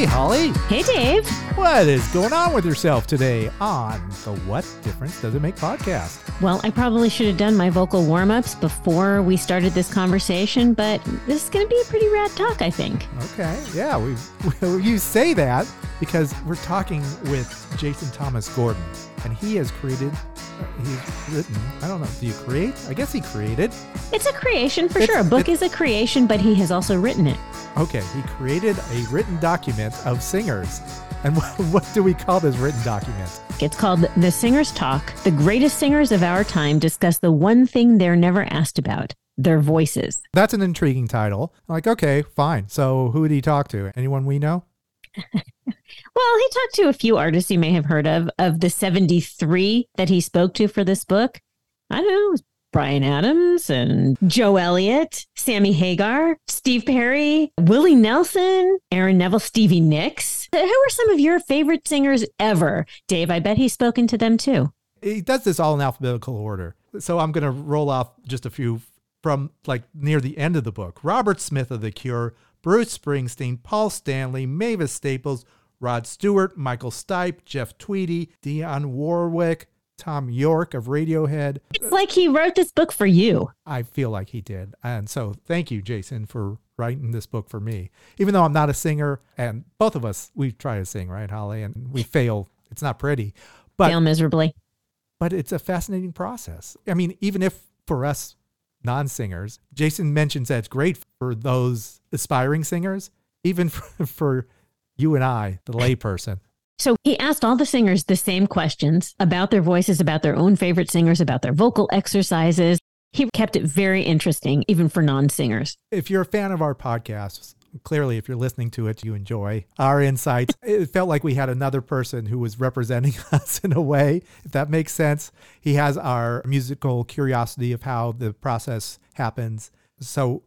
Hey, Holly. Hey, Dave. What is going on with yourself today on the What Difference Does It Make podcast? Well, I probably should have done my vocal warm ups before we started this conversation, but this is going to be a pretty rad talk, I think. Okay. Yeah, we, we you say that because we're talking with Jason Thomas Gordon, and he has created, uh, he's written, I don't know, do you create? I guess he created. It's a creation for It's- sure. A book is a creation, but he has also written it. Okay, he created a written document of singers. And what, what do we call this written document? It's called The Singer's Talk. The greatest singers of our time discuss the one thing they're never asked about their voices. That's an intriguing title. I'm like, okay, fine. So who did he talk to? Anyone we know? Well, he talked to a few artists you may have heard of. Of the 73 that he spoke to for this book, I don't know, Bryan Adams and Joe Elliott, Sammy Hagar, Steve Perry, Willie Nelson, Aaron Neville, Stevie Nicks. Uh, who are some of your favorite singers ever? Dave, I bet he's spoken to them too. he does this all in alphabetical order. So I'm going to roll off just a few from like near the end of the book. Robert Smith of The Cure, Bruce Springsteen, Paul Stanley, Mavis Staples, Rod Stewart, Michael Stipe, Jeff Tweedy, Dionne Warwick, Thom Yorke of Radiohead. It's like he wrote this book for you. I feel like he did. And so thank you, Jason, for writing this book for me. Even though I'm not a singer, and both of us, we try to sing, right, Holly? And we fail. It's not pretty. But Fail miserably. but it's a fascinating process. I mean, even if for us non singers, Jason mentions that it's great for those aspiring singers, even for, for you and I, the layperson. So he asked all the singers the same questions about their voices, about their own favorite singers, about their vocal exercises. He kept it very interesting, even for non singers. If you're a fan of our podcasts, clearly, if you're listening to it, you enjoy our insights. it felt like we had another person who was representing us in a way, if that makes sense. He has our musical curiosity of how the process happens. So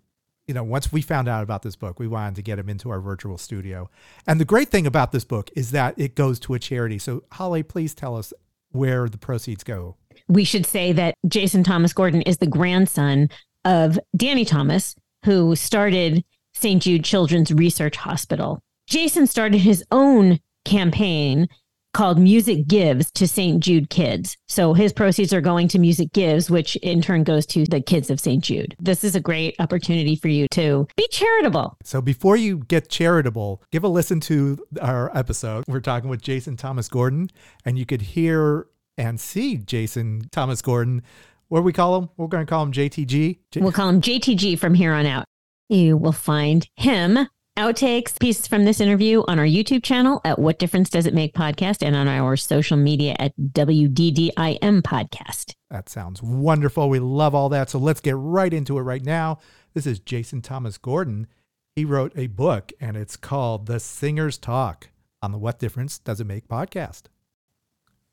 you know, once we found out about this book, we wanted to get him into our virtual studio. And the great thing about this book is that it goes to a charity. So, Holly, please tell us where the proceeds go. We should say that Jason Thomas Gordon is the grandson of Danny Thomas, who started St. Jude Children's Research Hospital. Jason started his own campaign called Music Gives to St. Jude kids. So his proceeds are going to Music Gives, which in turn goes to the kids of St. Jude. This is a great opportunity for you to be charitable. So, before you get charitable, give a listen to our episode. We're talking with Jason Thomas Gordon, and you could hear and see Jason Thomas Gordon. What do we call him? We're going to call him JTG. J- We'll call him JTG from here on out. You will find him outtakes pieces from this interview on our YouTube channel at What Difference Does It Make podcast and on our social media at WDDIM podcast. That sounds wonderful. We love all that. So let's get right into it right now. This is Jason Thomas Gordon. He wrote a book and it's called The Singer's Talk on the What Difference Does It Make podcast.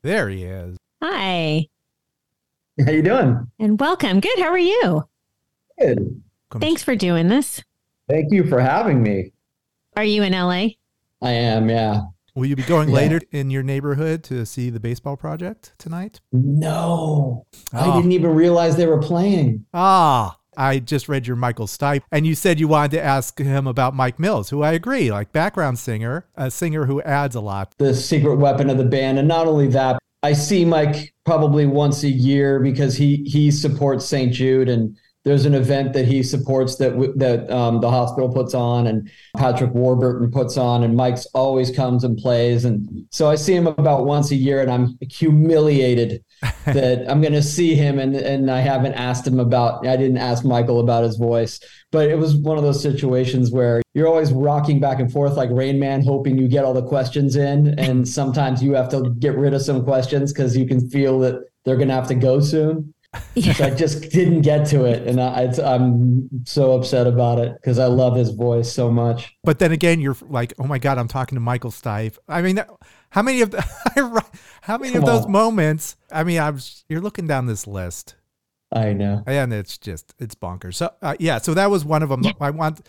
There he is. Hi How you doing? and welcome. Good. How are you? Good. Come- Thanks for doing this. Thank you for having me. Are you in LA? I am, yeah. Will you be going Yeah. later in your neighborhood to see the baseball project tonight? No, I Oh. didn't even realize they were playing. Ah, I just read your Michael Stipe, and you said you wanted to ask him about Mike Mills, who I agree, like background singer, a singer who adds a lot. The secret weapon of the band, and not only that, I see Mike probably once a year because he he supports St. Jude, and there's an event that he supports that w- that um, the hospital puts on, and Patrick Warburton puts on, and Mike's always comes and plays, and so I see him about once a year, and I'm humiliated that I'm going to see him and and I haven't asked him about I didn't ask Michael about his voice. But it was one of those situations where you're always rocking back and forth like Rain Man hoping you get all the questions in. And sometimes you have to get rid of some questions cuz you can feel that they're going to have to go soon Yeah. So I just didn't get to it, and I, am so upset about it because I love his voice so much. But then again, you're like, oh my god, I'm talking to Michael Stipe. I mean, how many of the, how many Come of those on. moments? I mean, I was you're looking down this list. I know, and it's just it's bonkers. So uh, yeah, so that was one of them. I want.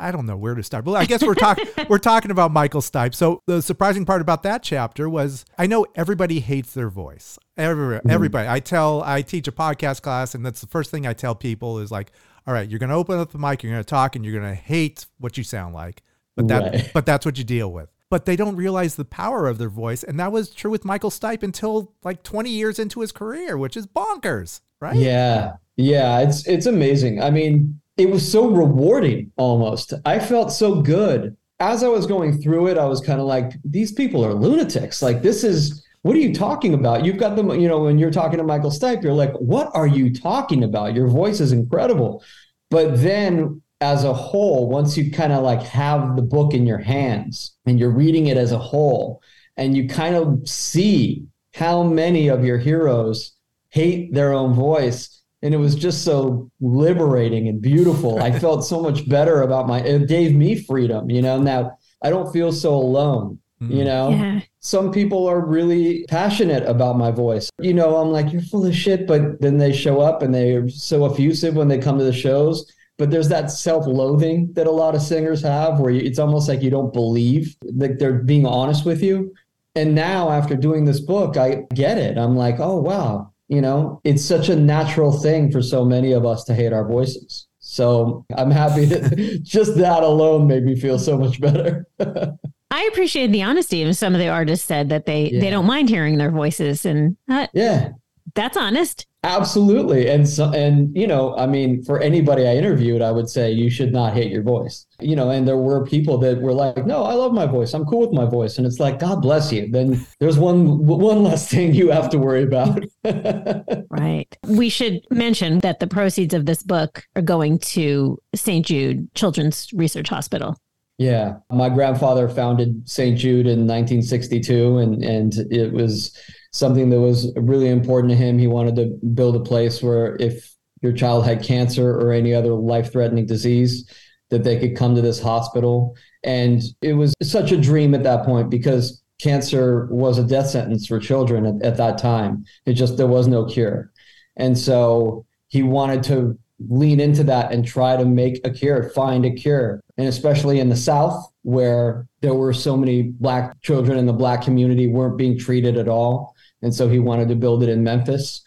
I don't know where to start. But I guess we're talking we're talking about Michael Stipe. So the surprising part about that chapter was I know everybody hates their voice. Every, mm-hmm. Everybody. I tell I teach a podcast class and that's the first thing I tell people is like, all right, you're going to open up the mic, you're going to talk and you're going to hate what you sound like. But that right. but that's what you deal with. But they don't realize the power of their voice and that was true with Michael Stipe until like 20 years into his career, which is bonkers, right? Yeah. Yeah, it's it's amazing. I mean, it was so rewarding almost. I felt so good. As I was going through it, I was kind of like, these people are lunatics. Like, this is, what are you talking about? You've got them, you know, when you're talking to Michael Stipe, you're like, what are you talking about? Your voice is incredible. But then as a whole, once you kind of like have the book in your hands and you're reading it as a whole, and you kind of see how many of your heroes hate their own voice and it was just so liberating and beautiful. I felt so much better about my it gave me freedom, you know. Now I don't feel so alone, mm. you know. Yeah. Some people are really passionate about my voice. You know, I'm like, you're full of shit, but then they show up and they're so effusive when they come to the shows. But there's that self-loathing that a lot of singers have where it's almost like you don't believe that they're being honest with you. And now after doing this book, I get it. I'm like, oh wow, you know, it's such a natural thing for so many of us to hate our voices. So I'm happy that just that alone made me feel so much better. I appreciate the honesty of some of the artists said that they yeah. they don't mind hearing their voices and uh, yeah, that's honest. Absolutely. And so, and, you know, I mean, for anybody I interviewed, I would say you should not hate your voice, you know, and there were people that were like, no, I love my voice. I'm cool with my voice. And it's like, God bless you. Then there's one, one less thing you have to worry about. right. We should mention that the proceeds of this book are going to St. Jude Children's Research Hospital. Yeah. My grandfather founded St. Jude in 1962 and, and it was, something that was really important to him. He wanted to build a place where if your child had cancer or any other life threatening disease, that they could come to this hospital. And it was such a dream at that point because cancer was a death sentence for children at, at that time. It just, there was no cure. And so he wanted to lean into that and try to make a cure, find a cure. And especially in the South, where there were so many Black children in the Black community weren't being treated at all. And so he wanted to build it in Memphis.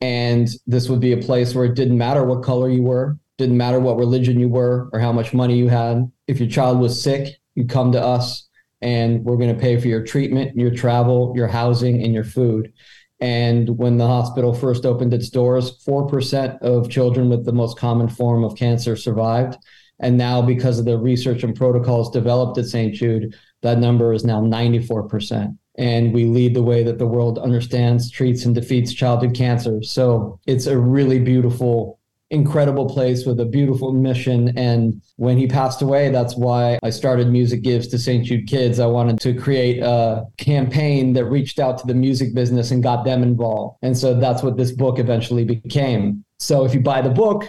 And this would be a place where it didn't matter what color you were, didn't matter what religion you were or how much money you had. If your child was sick, you come to us and we're going to pay for your treatment, your travel, your housing, and your food. And when the hospital first opened its doors, 4% of children with the most common form of cancer survived. And now, because of the research and protocols developed at St. Jude, that number is now 94% and we lead the way that the world understands, treats, and defeats childhood cancer. So it's a really beautiful, incredible place with a beautiful mission. And when he passed away, that's why I started Music Gives to St. Jude Kids. I wanted to create a campaign that reached out to the music business and got them involved. And so that's what this book eventually became. So if you buy the book,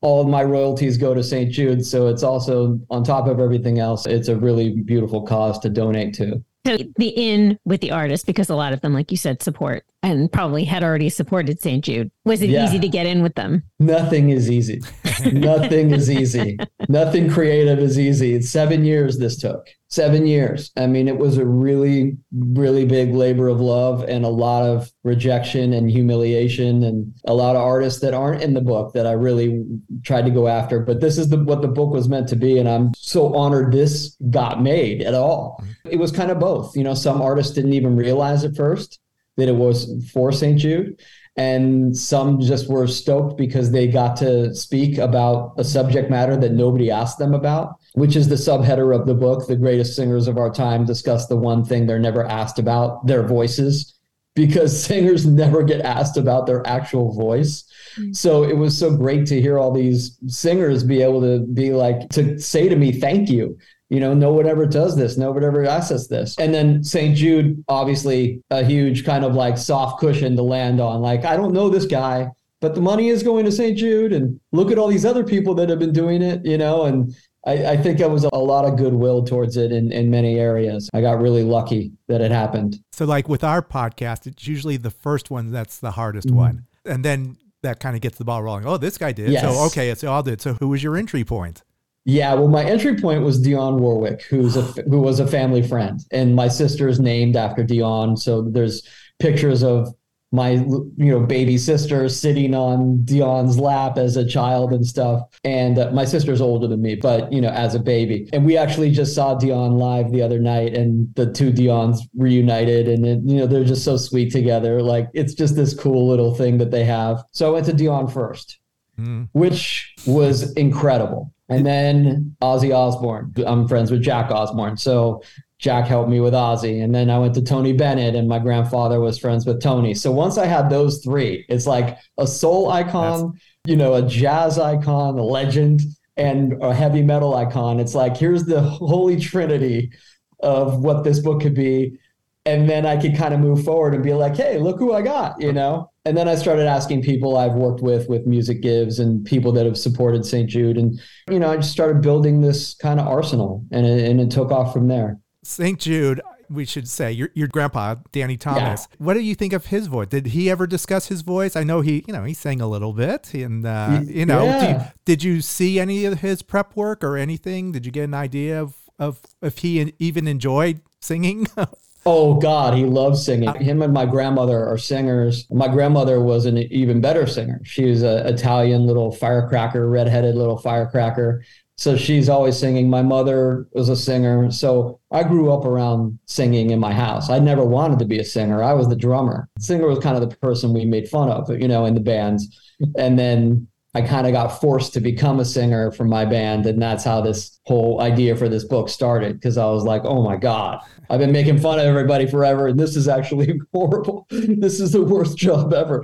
all of my royalties go to St. Jude. So it's also on top of everything else, it's a really beautiful cause to donate to. So the in with the artist, because a lot of them, like you said, support and probably had already supported St. Jude. Was it yeah. easy to get in with them? Nothing is easy. Nothing is easy. Nothing creative is easy. It's seven years this took seven years. I mean, it was a really, really big labor of love and a lot of rejection and humiliation and a lot of artists that aren't in the book that I really tried to go after. But this is the, what the book was meant to be. And I'm so honored this got made at all. It was kind of both. You know, some artists didn't even realize at first that it was for St. Jude and some just were stoked because they got to speak about a subject matter that nobody asked them about which is the subheader of the book the greatest singers of our time discuss the one thing they're never asked about their voices because singers never get asked about their actual voice mm-hmm. so it was so great to hear all these singers be able to be like to say to me thank you You know, no one ever does this. No one ever asks this. And then St. Jude, obviously, a huge kind of like soft cushion to land on. Like, I don't know this guy, but the money is going to St. Jude. And look at all these other people that have been doing it, you know, and I, I think there was a lot of goodwill towards it in, in many areas. I got really lucky that it happened. So, like with our podcast, it's usually the first one that's the hardest mm-hmm. one. And then that kind of gets the ball rolling. Oh, this guy did. Yes. So, okay, it's all did. So, who was your entry point? Yeah, well, my entry point was Dionne Warwick, who's a who was a family friend, and my sister is named after Dionne. So there's pictures of my you know baby sister sitting on Dionne's lap as a child and stuff. And uh, my sister's older than me, but you know as a baby. And we actually just saw Dionne live the other night, and the two Dionne's reunited, and it, you know they're just so sweet together. Like it's just this cool little thing that they have. So I went to Dionne first, mm. which was incredible. And then Ozzy Osbourne. I'm friends with Jack Osbourne. So Jack helped me with Ozzy. And then I went to Tony Bennett, and my grandfather was friends with Tony. So once I had those three, it's like a soul icon, That's... you know, a jazz icon, a legend, and a heavy metal icon. It's like, here's the holy trinity of what this book could be. And then I could kind of move forward and be like, hey, look who I got, you know? And then I started asking people I've worked with, with Music Gives and people that have supported St. Jude. And, you know, I just started building this kind of arsenal and it, and it took off from there. St. Jude, we should say your your grandpa Danny Thomas. Yeah. What do you think of his voice? Did he ever discuss his voice? I know he, you know, he sang a little bit, and uh, you know, yeah. you, did you see any of his prep work or anything? Did you get an idea of of if he even enjoyed singing? Oh God, he loves singing. Him and my grandmother are singers. My grandmother was an even better singer. She was an Italian little firecracker, redheaded little firecracker. So she's always singing. My mother was a singer. So I grew up around singing in my house. I never wanted to be a singer. I was the drummer. singer was kind of the person we made fun of, you know, in the bands. And then I kind of got forced to become a singer for my band. And that's how this whole idea for this book started. Cause I was like, oh my God, I've been making fun of everybody forever. And this is actually horrible. this is the worst job ever.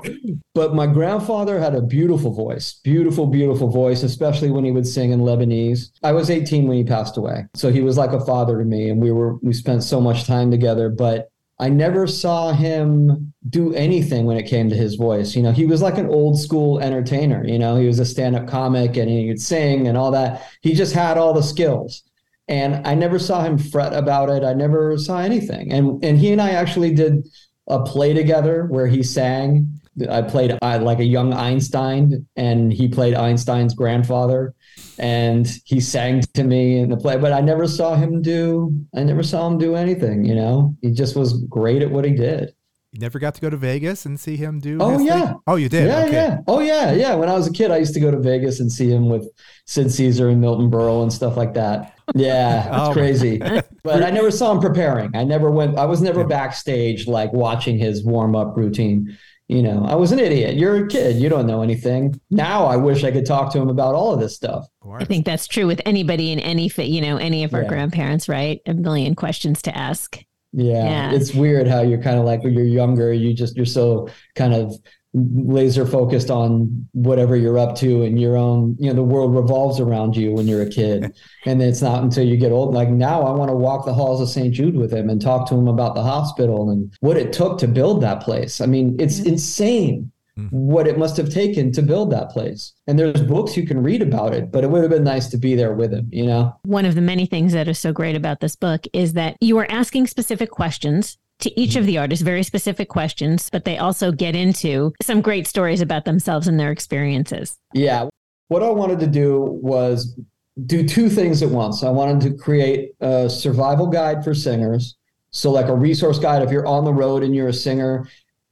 But my grandfather had a beautiful voice, beautiful, beautiful voice, especially when he would sing in Lebanese. I was 18 when he passed away. So he was like a father to me. And we were, we spent so much time together. But I never saw him do anything when it came to his voice. You know, he was like an old school entertainer. You know, he was a stand up comic and he could sing and all that. He just had all the skills. And I never saw him fret about it. I never saw anything. And and he and I actually did a play together where he sang. I played uh, like a young Einstein, and he played Einstein's grandfather and he sang to me in the play but i never saw him do i never saw him do anything you know? He just was great at what he did. You never got to go to vegas and see him do oh yeah thing? oh you did? Yeah okay. yeah. Oh yeah yeah. When i was a kid i used to go to vegas and see him with sid caesar and milton berle and stuff like that. Yeah it's oh, crazy. But i never saw him preparing. I never went i was never backstage like watching his warm-up routine you know, I was an idiot. You're a kid. You don't know anything. Now I wish I could talk to him about all of this stuff. I think that's true with anybody in any, you know, any of our yeah. grandparents, right? A million questions to ask. Yeah. yeah. It's weird how you're kind of like when you're younger, you just, you're so kind of laser focused on whatever you're up to and your own you know the world revolves around you when you're a kid. And it's not until you get old like now i want to walk the halls of st jude with him and talk to him about the hospital and what it took to build that place. I mean it's insane mm-hmm. what it must have taken to build that place. And there's books you can read about it but it would have been nice to be there with him you know? One of the many things that is so great about this book is that you are asking specific questions to each of the artists very specific questions, but they also get into some great stories about themselves and their experiences. Yeah. What I wanted to do was do two things at once. I wanted to create a survival guide for singers. So, like a resource guide, if you're on the road and you're a singer,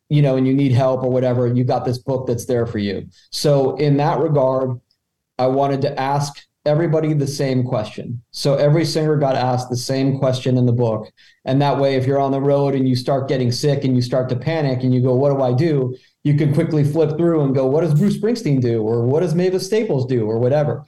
you know, and you need help or whatever, you got this book that's there for you. So, in that regard, I wanted to ask everybody the same question. So every singer got asked the same question in the book. And that way, if you're on the road and you start getting sick and you start to panic and you go, What do I do? You can quickly flip through and go, What does Bruce Springsteen do? Or what does Mavis Staples do? Or whatever.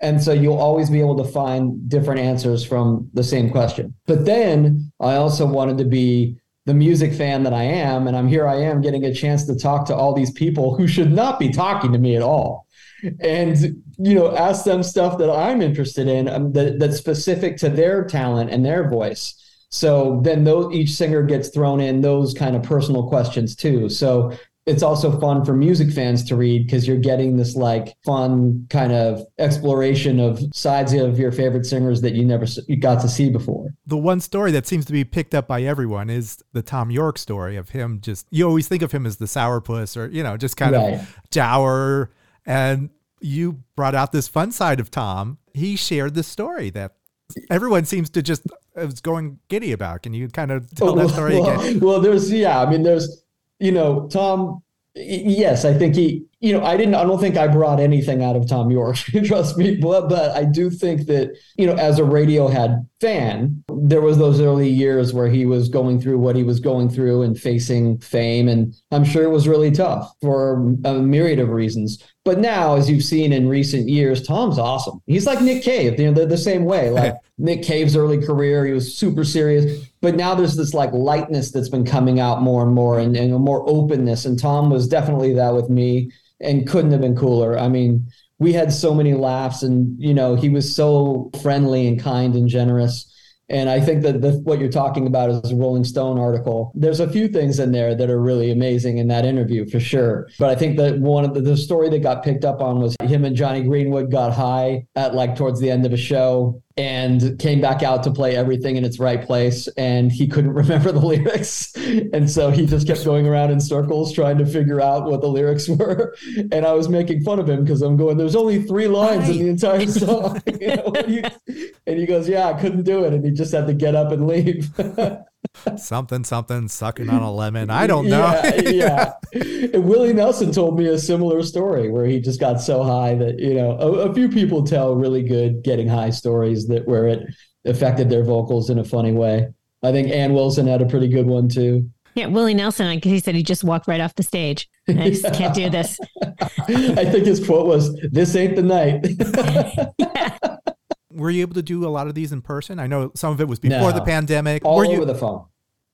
And so you'll always be able to find different answers from the same question. But then I also wanted to be the music fan that I am. And I'm here I am getting a chance to talk to all these people who should not be talking to me at all and you know ask them stuff that I'm interested in um, that, that's specific to their talent and their voice. So then those, each singer gets thrown in those kind of personal questions too. So it's also fun for music fans to read because you're getting this like fun kind of exploration of sides of your favorite singers that you never you got to see before. The one story that seems to be picked up by everyone is the Thom Yorke story of him just you always think of him as the sourpuss or you know just kind right. of dour and you brought out this fun side of Tom. He shared the story that everyone seems to just is going giddy about. Can you kind of tell that story well, again? Well, there's yeah, I mean there's you know, Tom, yes, I think he, you know, I didn't, I don't think I brought anything out of Thom Yorke, trust me, but, but I do think that, you know, as a Radiohead fan, there was those early years where he was going through what he was going through and facing fame. And I'm sure it was really tough for a myriad of reasons. But now, as you've seen in recent years, Tom's awesome. He's like Nick Cave. You know, they're the same way. Like Nick Cave's early career, he was super serious. But now there's this like lightness that's been coming out more and more and, and more openness. And Tom was definitely that with me and couldn't have been cooler. I mean, we had so many laughs and, you know, he was so friendly and kind and generous and I think that the, what you're talking about is a Rolling Stone article. There's a few things in there that are really amazing in that interview for sure. But I think that one of the, the story that got picked up on was him and Jonny Greenwood got high at like towards the end of a show and came back out to play everything in its right place and he couldn't remember the lyrics and so he just kept going around in circles trying to figure out what the lyrics were and i was making fun of him because i'm going there's only three lines right. in the entire song you know? And he goes yeah i couldn't do it and he just had to get up and leave something something sucking on a lemon. I don't know. yeah, yeah. And Willie Nelson told me a similar story where he just got so high that you know a, a, few people tell really good getting high stories that where it affected their vocals in a funny way. I think Ann Wilson had a pretty good one too. Yeah, Willie Nelson. I he said he just walked right off the stage. I just yeah. can't do this. I think his quote was, "This ain't the night." yeah. Were you able to do a lot of these in person? I know some of it was before no, the pandemic. All were over you, the phone.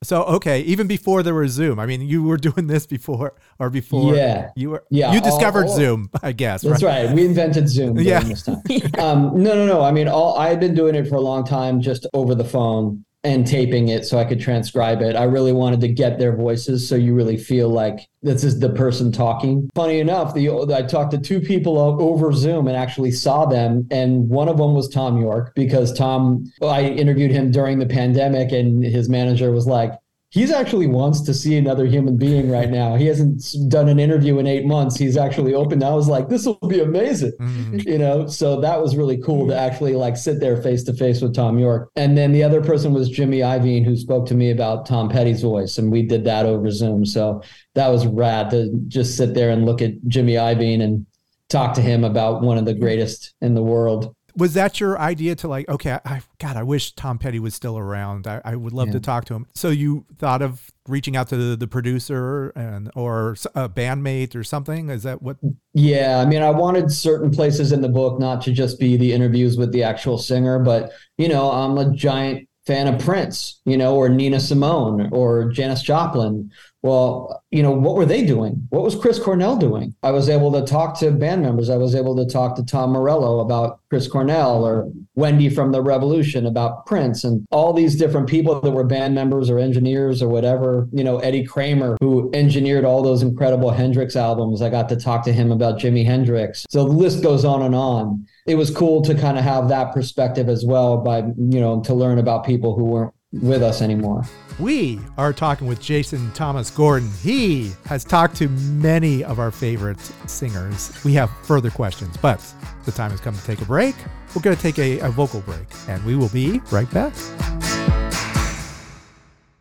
So okay, even before there was Zoom. I mean, you were doing this before or before. Yeah, you were. Yeah, you discovered all, all, Zoom, I guess. That's right. right. We invented Zoom yeah. this time. um, no, no, no. I mean, all I had been doing it for a long time, just over the phone and taping it so I could transcribe it. I really wanted to get their voices so you really feel like this is the person talking. Funny enough, the I talked to two people over Zoom and actually saw them, and one of them was Thom Yorke because Tom. Well, I interviewed him during the pandemic, and his manager was like, he's actually wants to see another human being right now. He hasn't done an interview in eight months. He's actually open. I was like, this will be amazing, mm-hmm. you know. So that was really cool to actually like sit there face to face with Thom Yorke. And then the other person was Jimmy Iovine, who spoke to me about Tom Petty's voice, and we did that over Zoom. So that was rad to just sit there and look at Jimmy Iovine and talk to him about one of the greatest in the world was that your idea to like okay I, god i wish tom petty was still around. I, I would love yeah. to talk to him. So you thought of reaching out to the, the producer and or a bandmate or something? Is that what? Yeah i mean i wanted certain places in the book not to just be the interviews with the actual singer but you know i'm a giant fan of prince you know or nina simone or janis joplin well, you know, what were they doing? What was Chris Cornell doing? I was able to talk to band members. I was able to talk to Tom Morello about Chris Cornell or Wendy from the Revolution about Prince and all these different people that were band members or engineers or whatever. You know, Eddie Kramer, who engineered all those incredible Hendrix albums. I got to talk to him about Jimi Hendrix. So the list goes on and on. It was cool to kind of have that perspective as well by, you know, to learn about people who weren't with us anymore. We are talking with Jason Thomas Gordon. He has talked to many of our favorite singers. We have further questions, but the time has come to take a break. We're going to take a, a vocal break, and we will be right back.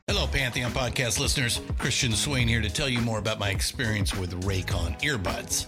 Hello, Pantheon podcast listeners. Christian Swain here to tell you more about my experience with Raycon earbuds.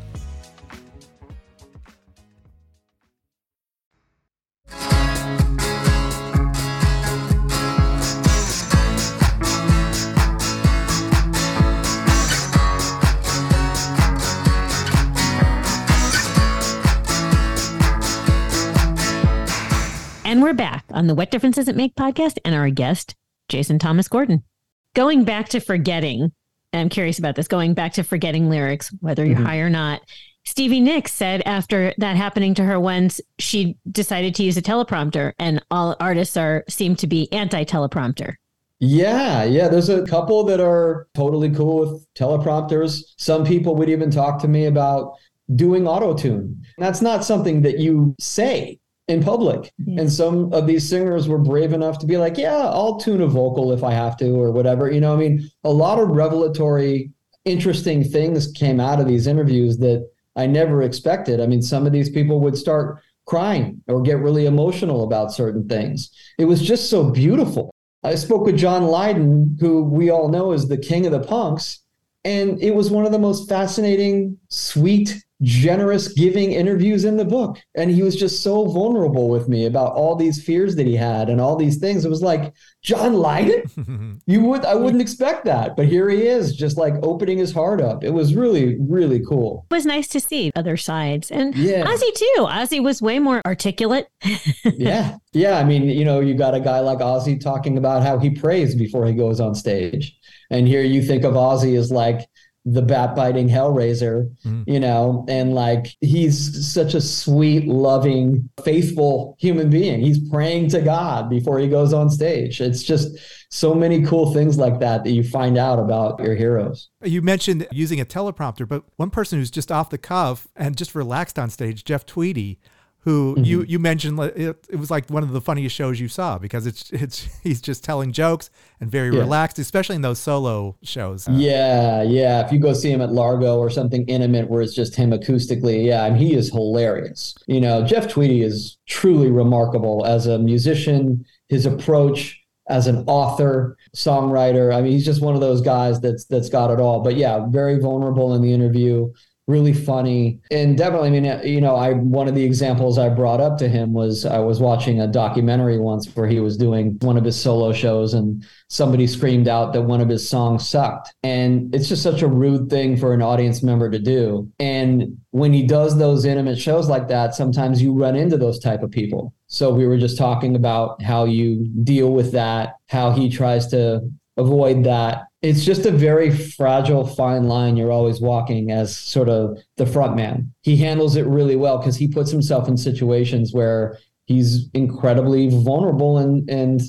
And we're back on the What Difference Does It Make podcast and our guest, Jason Thomas Gordon. Going back to forgetting, And I'm curious about this, going back to forgetting lyrics, whether you're mm-hmm. high or not. Stevie Nicks said after that happening to her once, she decided to use a teleprompter, and all artists are seem to be anti-teleprompter. Yeah, yeah. There's a couple that are totally cool with teleprompters. Some people would even talk to me about doing auto tune. That's not something that you say in public. Yeah. And some of these singers were brave enough to be like, yeah, I'll tune a vocal if I have to or whatever. You know, I mean, a lot of revelatory, interesting things came out of these interviews that I never expected. I mean, some of these people would start crying or get really emotional about certain things. It was just so beautiful. I spoke with John Lydon, who we all know is the king of the punks. And it was one of the most fascinating, sweet, generous giving interviews in the book. And he was just so vulnerable with me about all these fears that he had and all these things. It was like john lydon you would i wouldn't expect that. But here he is just like opening his heart up. It was really really cool. It was nice to see other sides. And yeah. ozzy too. Ozzy was way more articulate. Yeah. Yeah i mean you know you got a guy like ozzy talking about how he prays before he goes on stage. And here you think of ozzy as like the bat biting hellraiser mm. you know and like he's such a sweet loving faithful human being. He's praying to god before he goes on stage. It's just so many cool things like that that you find out about your heroes. You mentioned using a teleprompter but one person who's just off the cuff and just relaxed on stage jeff tweedy who mm-hmm. you you mentioned it, it, was like one of the funniest shows you saw because it's it's he's just telling jokes and very yeah. relaxed especially in those solo shows yeah yeah. If you go see him at largo or something intimate where it's just him acoustically yeah and he is hilarious. You know jeff tweedy is truly remarkable as a musician his approach as an author songwriter. I mean he's just one of those guys that's that's got it all. But yeah very vulnerable in the interview really funny. And definitely i mean uh, you know i one of the examples i brought up to him was i was watching a documentary once where he was doing one of his solo shows and somebody screamed out that one of his songs sucked. And it's just such a rude thing for an audience member to do. And when he does those intimate shows like that sometimes you run into those type of people. So we were just talking about how you deal with that how he tries to avoid that it's just a very fragile fine line you're always walking as sort of the front man. He handles it really well because he puts himself in situations where he's incredibly vulnerable and and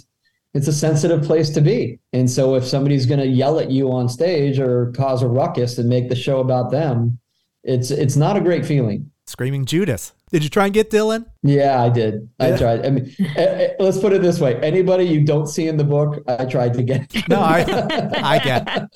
it's a sensitive place to be. And so if somebody's going to yell at you on stage or cause a ruckus and make the show about them, it's it's not a great feeling. Screaming Judas. Did you try and get Dylan? Yeah, I did. I tried. I mean, eh, eh, let's put it this way: anybody you don't see in the book, I tried to get. no, I, I get.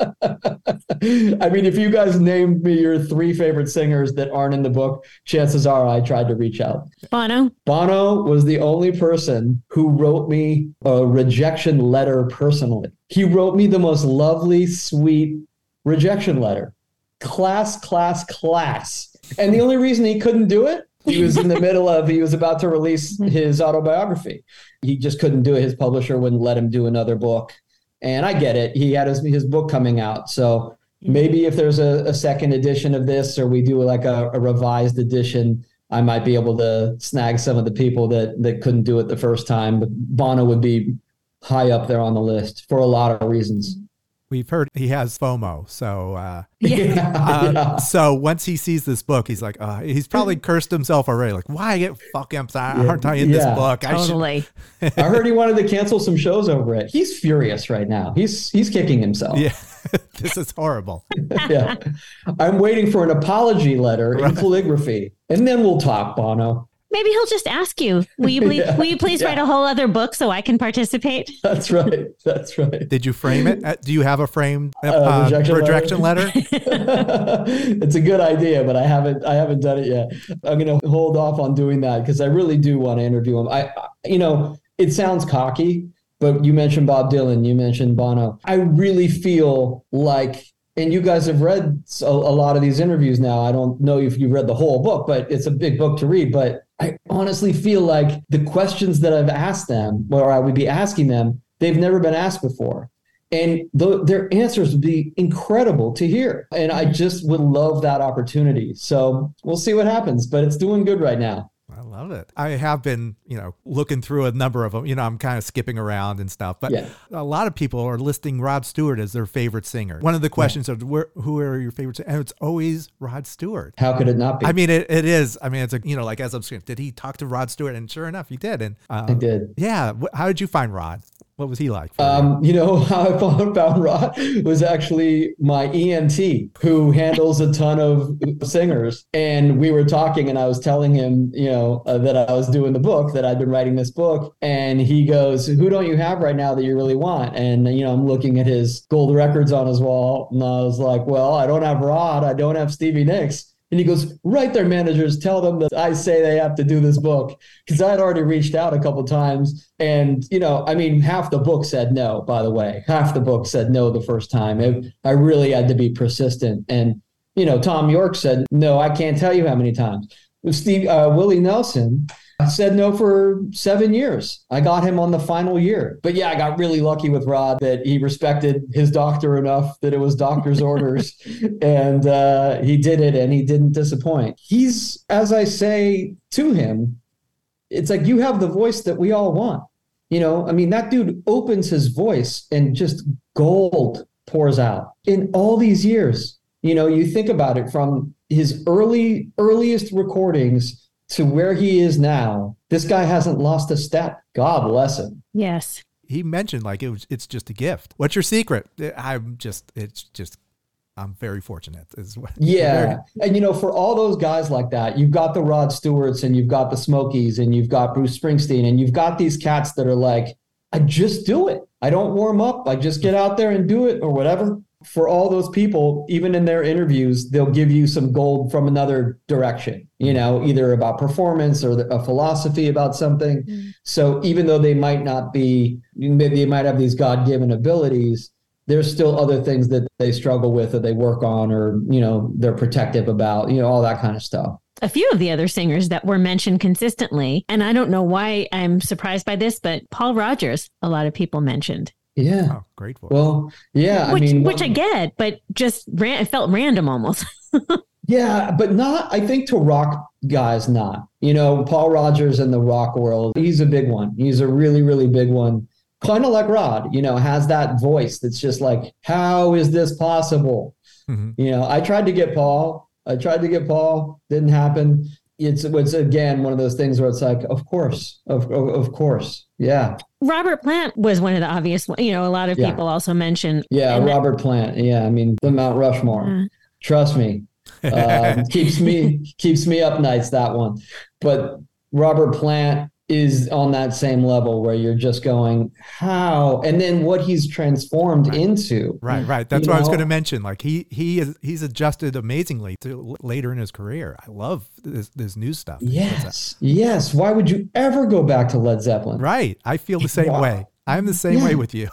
I mean, if you guys named me your three favorite singers that aren't in the book, chances are I tried to reach out. Bono. Bono was the only person who wrote me a rejection letter personally. He wrote me the most lovely, sweet rejection letter. Class, class, class. And the only reason he couldn't do it he was in the middle of he was about to release mm-hmm. his autobiography. He just couldn't do it. His publisher wouldn't let him do another book. And I get it. He had his his book coming out. So mm-hmm. maybe if there's a, a second edition of this or we do like a, a revised edition, I might be able to snag some of the people that that couldn't do it the first time. But Bono would be high up there on the list for a lot of reasons. We've heard he has FOMO, so uh, Yeah. uh, Yeah. so once he sees this book, he's like, uh, he's probably cursed himself already. Like, why get fucking aren't I in this Yeah. book? I should Totally. I heard he wanted to cancel some shows over it. He's furious right now. He's he's kicking himself. Yeah, this is horrible. yeah. I'm waiting for an apology letter in calligraphy, and then we'll talk, Bono. Maybe he'll just ask you, will you please, Yeah. will you please Yeah. write a whole other book so I can participate? That's right. That's right. Did you frame it? Uh, Do you have a framed uh, Uh, rejection rejection letter? it's a good idea, but I haven't I haven't done it yet. I'm gonna hold off on doing that because I really do want to interview him. I, I- you know, it sounds cocky, but you mentioned Bob Dylan, you mentioned Bono. I really feel like, and you guys have read a, a lot of these interviews now. I don't know if you've read the whole book, but it's a big book to read. But I honestly feel like the questions that I've asked them, or I would be asking them, they've never been asked before. And th- their answers would be incredible to hear. And i just would love that opportunity. So we'll see what happens but it's doing good right now love it. I have been, you know, looking through a number of them. You know, I'm kind of skipping around and stuff, but Yeah. a lot of people are listing Rod Stewart as their favorite singer. One of the questions is, where, who are your favorites? And it's always Rod Stewart. how could it not be I mean, it, it is. I mean, it's a, you know, like as I'm saying, did he talk to Rod Stewart? And sure enough, he did. And i um, did yeah, how did you find Rod? What was he like? you? um, you know how I found, found Rod was actually my ENT who handles a ton of singers, and we were talking, and I was telling him, you know, uh, that I was doing the book, that I'd been writing this book, and he goes, "Who don't you have right now that you really want?" And you know, I'm looking at his gold records on his wall, and I was like, "Well, I don't have Rod, I don't have Stevie Nicks." And he goes, write their managers, tell them that I say they have to do this book. Because I'd already reached out a couple times. And, you know, I mean, half the book said no, by the way. Half the book said no the first time. It, I really had to be persistent. And, you know, Thom Yorke said, no, I can't tell you how many times. Steve uh, Willie Nelson said no for seven years. I got him on the final year. But yeah, I got really lucky with Rod that he respected his doctor enough that it was doctor's orders and uh, he did it and he didn't disappoint. He's, as I say to him, it's like you have the voice that we all want. You know, I mean, that dude opens his voice and just gold pours out in all these years. You know, you think about it from his early, earliest recordings to where he is now. This guy hasn't lost a step. God bless him. Yes. he mentioned like it was, it's just a gift. What's your secret? I'm just, it's just, I'm very fortunate. Is what, Yeah. very- And you know, for all those guys like that, you've got the Rod Stewarts and you've got the Smokies and you've got Bruce Springsteen and you've got these cats that are like, I just do it. I don't warm up. I just get out there and do it or whatever. For all those people, even in their interviews, they'll give you some gold from another direction, you know, either about performance or a philosophy about something. Mm. So even though they might not be, maybe they might have these God given abilities, there's still other things that they struggle with or they work on or you know they're protective about you know all that kind of stuff A few of the other singers that were mentioned consistently, and I don't know why I'm surprised by this, but Paul Rodgers, a lot of people mentioned. Yeah Oh, great voice. well yeah which, i mean which I get, but just ran, it felt random almost. yeah but not i think to rock guys not you know paul rodgers in the rock world he's a big one he's a really really big one kind of like rod you know has that voice that's just like how is this possible Mhm. You know, I tried to get Paul. I tried to get Paul. Didn't happen. It's it's again one of those things where it's like, of course, of of, of course, yeah, Robert Plant was one of the obvious ones. You know, a lot of Yeah. people also mentioned. yeah. And that- Robert Plant. Yeah, I mean the Mount Rushmore. Uh, Trust me, um, keeps me keeps me up nights. That one, but Robert Plant is on that same level where you're just going how, and then what he's transformed Right. into. Right, right. That's what I was going to mention. Like he he is he's adjusted amazingly to later in his career. I love this this new stuff. that he puts out. Yes, yes. Why would you ever go back to Led Zeppelin? Right. I feel the same Wow. way. I'm the same Yeah. way with you.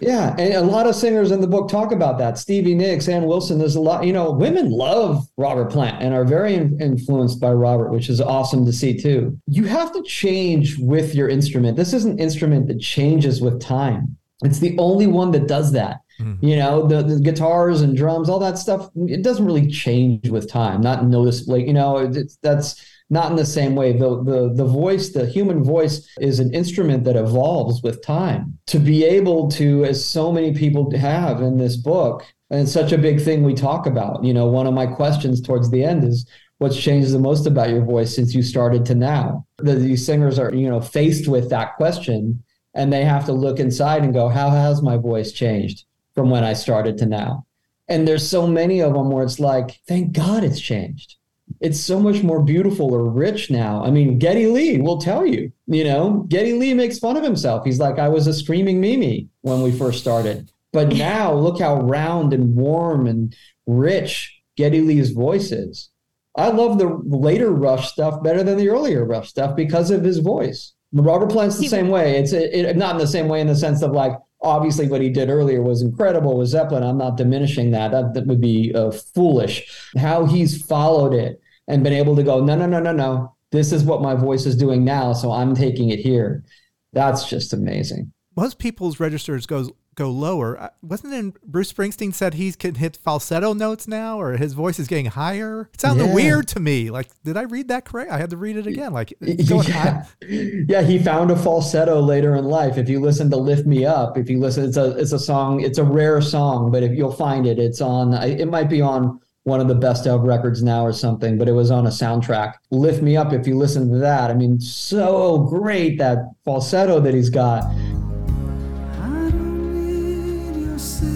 Yeah, and a lot of singers in the book talk about that. Stevie Nicks, Ann Wilson. There's a lot. You know, women love Robert Plant and are very in- influenced by Robert, which is awesome to see too. You have to change with your instrument. This is an instrument that changes with time. It's the only one that does that. Mm-hmm. You know, the, the, guitars and drums, all that stuff, it doesn't really change with time, not noticeably. You know, it's, that's not in the same way. The, the, the voice, the human voice, is an instrument that evolves with time. To be able to, as so many people have in this book, and it's such a big thing we talk about. You know, one of my questions towards the end is what's changed the most about your voice since you started to now? The, these singers are, you know, faced with that question and they have to look inside and go, how has my voice changed from when I started to now? And there's so many of them where it's like, thank God it's changed. It's so much more beautiful or rich now. I mean, Geddy Lee will tell you, you know, Geddy Lee makes fun of himself. He's like, I was a screaming Mimi when we first started. But now look how round and warm and rich Geddy Lee's voice is. I love the later Rush stuff better than the earlier Rush stuff because of his voice. Robert Plant's the same way. It's it, it, not in the same way in the sense of like obviously what he did earlier was incredible with Zeppelin. I'm not diminishing that. That, that would be uh, foolish. How he's followed it and been able to go, no, no, no, no, no. This is what my voice is doing now, so I'm taking it here. That's just amazing. Most people's registers goes go lower. Uh, wasn't it Bruce Springsteen said he can hit falsetto notes now, or his voice is getting higher? It sounded yeah. weird to me. Like, did I read that correct? I had to read it again. Like, yeah. yeah, he found a falsetto later in life. If you listen to "Lift Me Up," if you listen, it's a it's a song. It's a rare song, but if you'll find it, it's on. It might be on one of the best of records now or something, but it was on a soundtrack. Lift Me Up, if you listen to that. I mean, so great that falsetto that he's got. But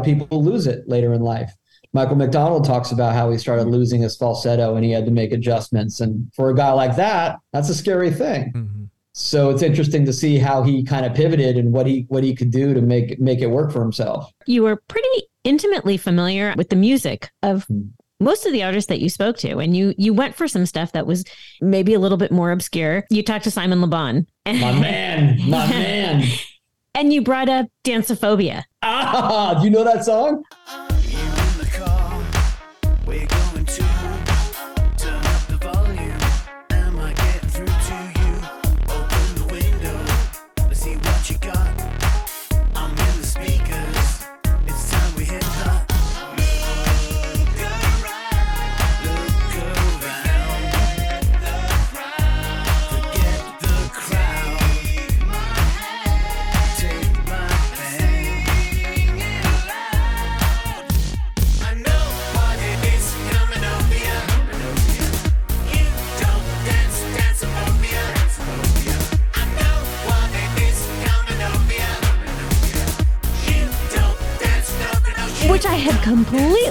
of people lose it later in life. Michael McDonald talks about how he started losing his falsetto and he had to make adjustments. And for a guy like that, that's a scary thing. Mm-hmm. So it's interesting to see how he kind of pivoted and what he what he could do to make make it work for himself. You were pretty intimately familiar with the music of mm-hmm. most of the artists that you spoke to and you you went for some stuff that was maybe a little bit more obscure. You talked to Simon Le Bon. My man, my man. And you brought up Danceophobia. Ah, do you know that song?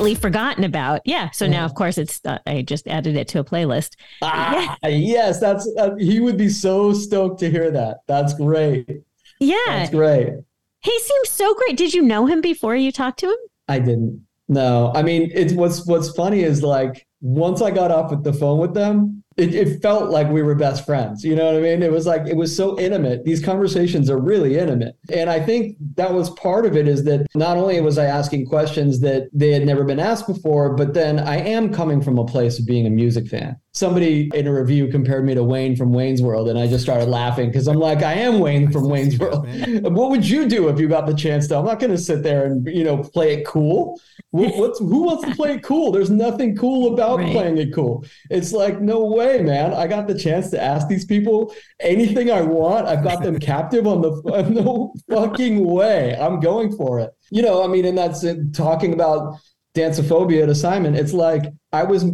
Completely forgotten about. Yeah. So now, of course, it's uh, I just added it to a playlist. Ah, yeah. Yes, that's uh, he would be so stoked to hear that. That's great. Yeah, that's great. He seems so great. Did you know him before you talked to him? I didn't. No, I mean, it's what's what's funny is like once I got off with the phone with them, it, it, felt like we were best friends. You know what I mean? It was like it was so intimate. These conversations are really intimate. And I think that was part of it is that not only was I asking questions that they had never been asked before, but then I am coming from a place of being a music fan. Somebody in a review compared me to Wayne from Wayne's World, and I just started laughing because I'm like, I am Wayne from Wayne's World. what would you do if you got the chance to? I'm not going to sit there and you know play it cool. What's who wants to play it cool? There's nothing cool about right. playing it cool. It's like no way way, man. I got the chance to ask these people anything I want. I've got them captive on the no fucking way. I'm going for it. You know, I mean, and that's it, talking about danceophobia to Simon. It's like I was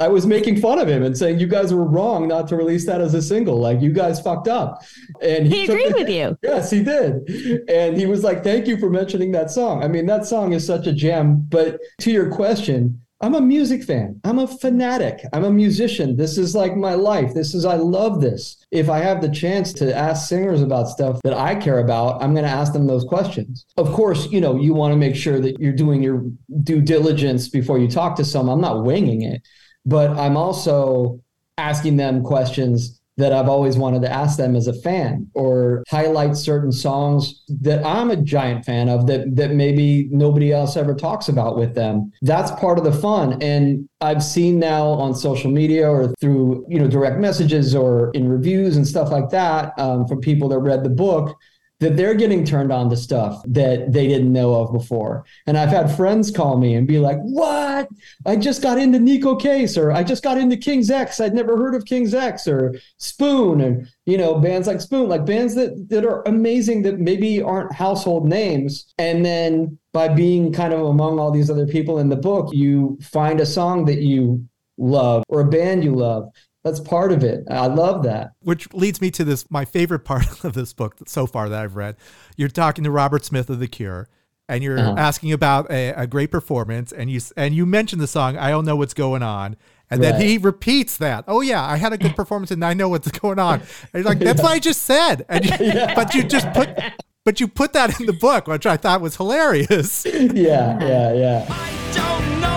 I was making fun of him and saying you guys were wrong not to release that as a single. Like you guys fucked up. And he, he agreed with you. Yes, he did. And he was like, "Thank you for mentioning that song." I mean, that song is such a gem. But to your question, I'm a music fan. I'm a fanatic. I'm a musician. This is like my life. This is, I love this. If I have the chance to ask singers about stuff that I care about, I'm going to ask them those questions. Of course, you know, you want to make sure that you're doing your due diligence before you talk to someone. I'm not winging it, but I'm also asking them questions that I've always wanted to ask them as a fan or highlight certain songs that I'm a giant fan of that that maybe nobody else ever talks about with them. That's part of the fun and I've seen now on social media or through you know direct messages or in reviews and stuff like that um, from people that read the book that they're getting turned on to stuff that they didn't know of before. And I've had friends call me and be like, What? I just got into Neko Case, or I just got into King's X. I'd never heard of King's X or Spoon, and you know, bands like Spoon, like bands that that are amazing that maybe aren't household names. And then by being kind of among all these other people in the book, you find a song that you love or a band you love that's part of it. I love that. Which leads me to this my favorite part of this book so far that I've read. You're talking to Robert Smith of The Cure, and you're uh-huh. asking about a, a, great performance, and you and you mentioned the song "I Don't Know What's Going On," and right. then he repeats that. Oh yeah, I had a good performance, and I know what's going on. And like, "That's yeah. what I just said," and you, yeah. but you just put. But you put that in the book, which I thought was hilarious. Yeah, yeah, yeah.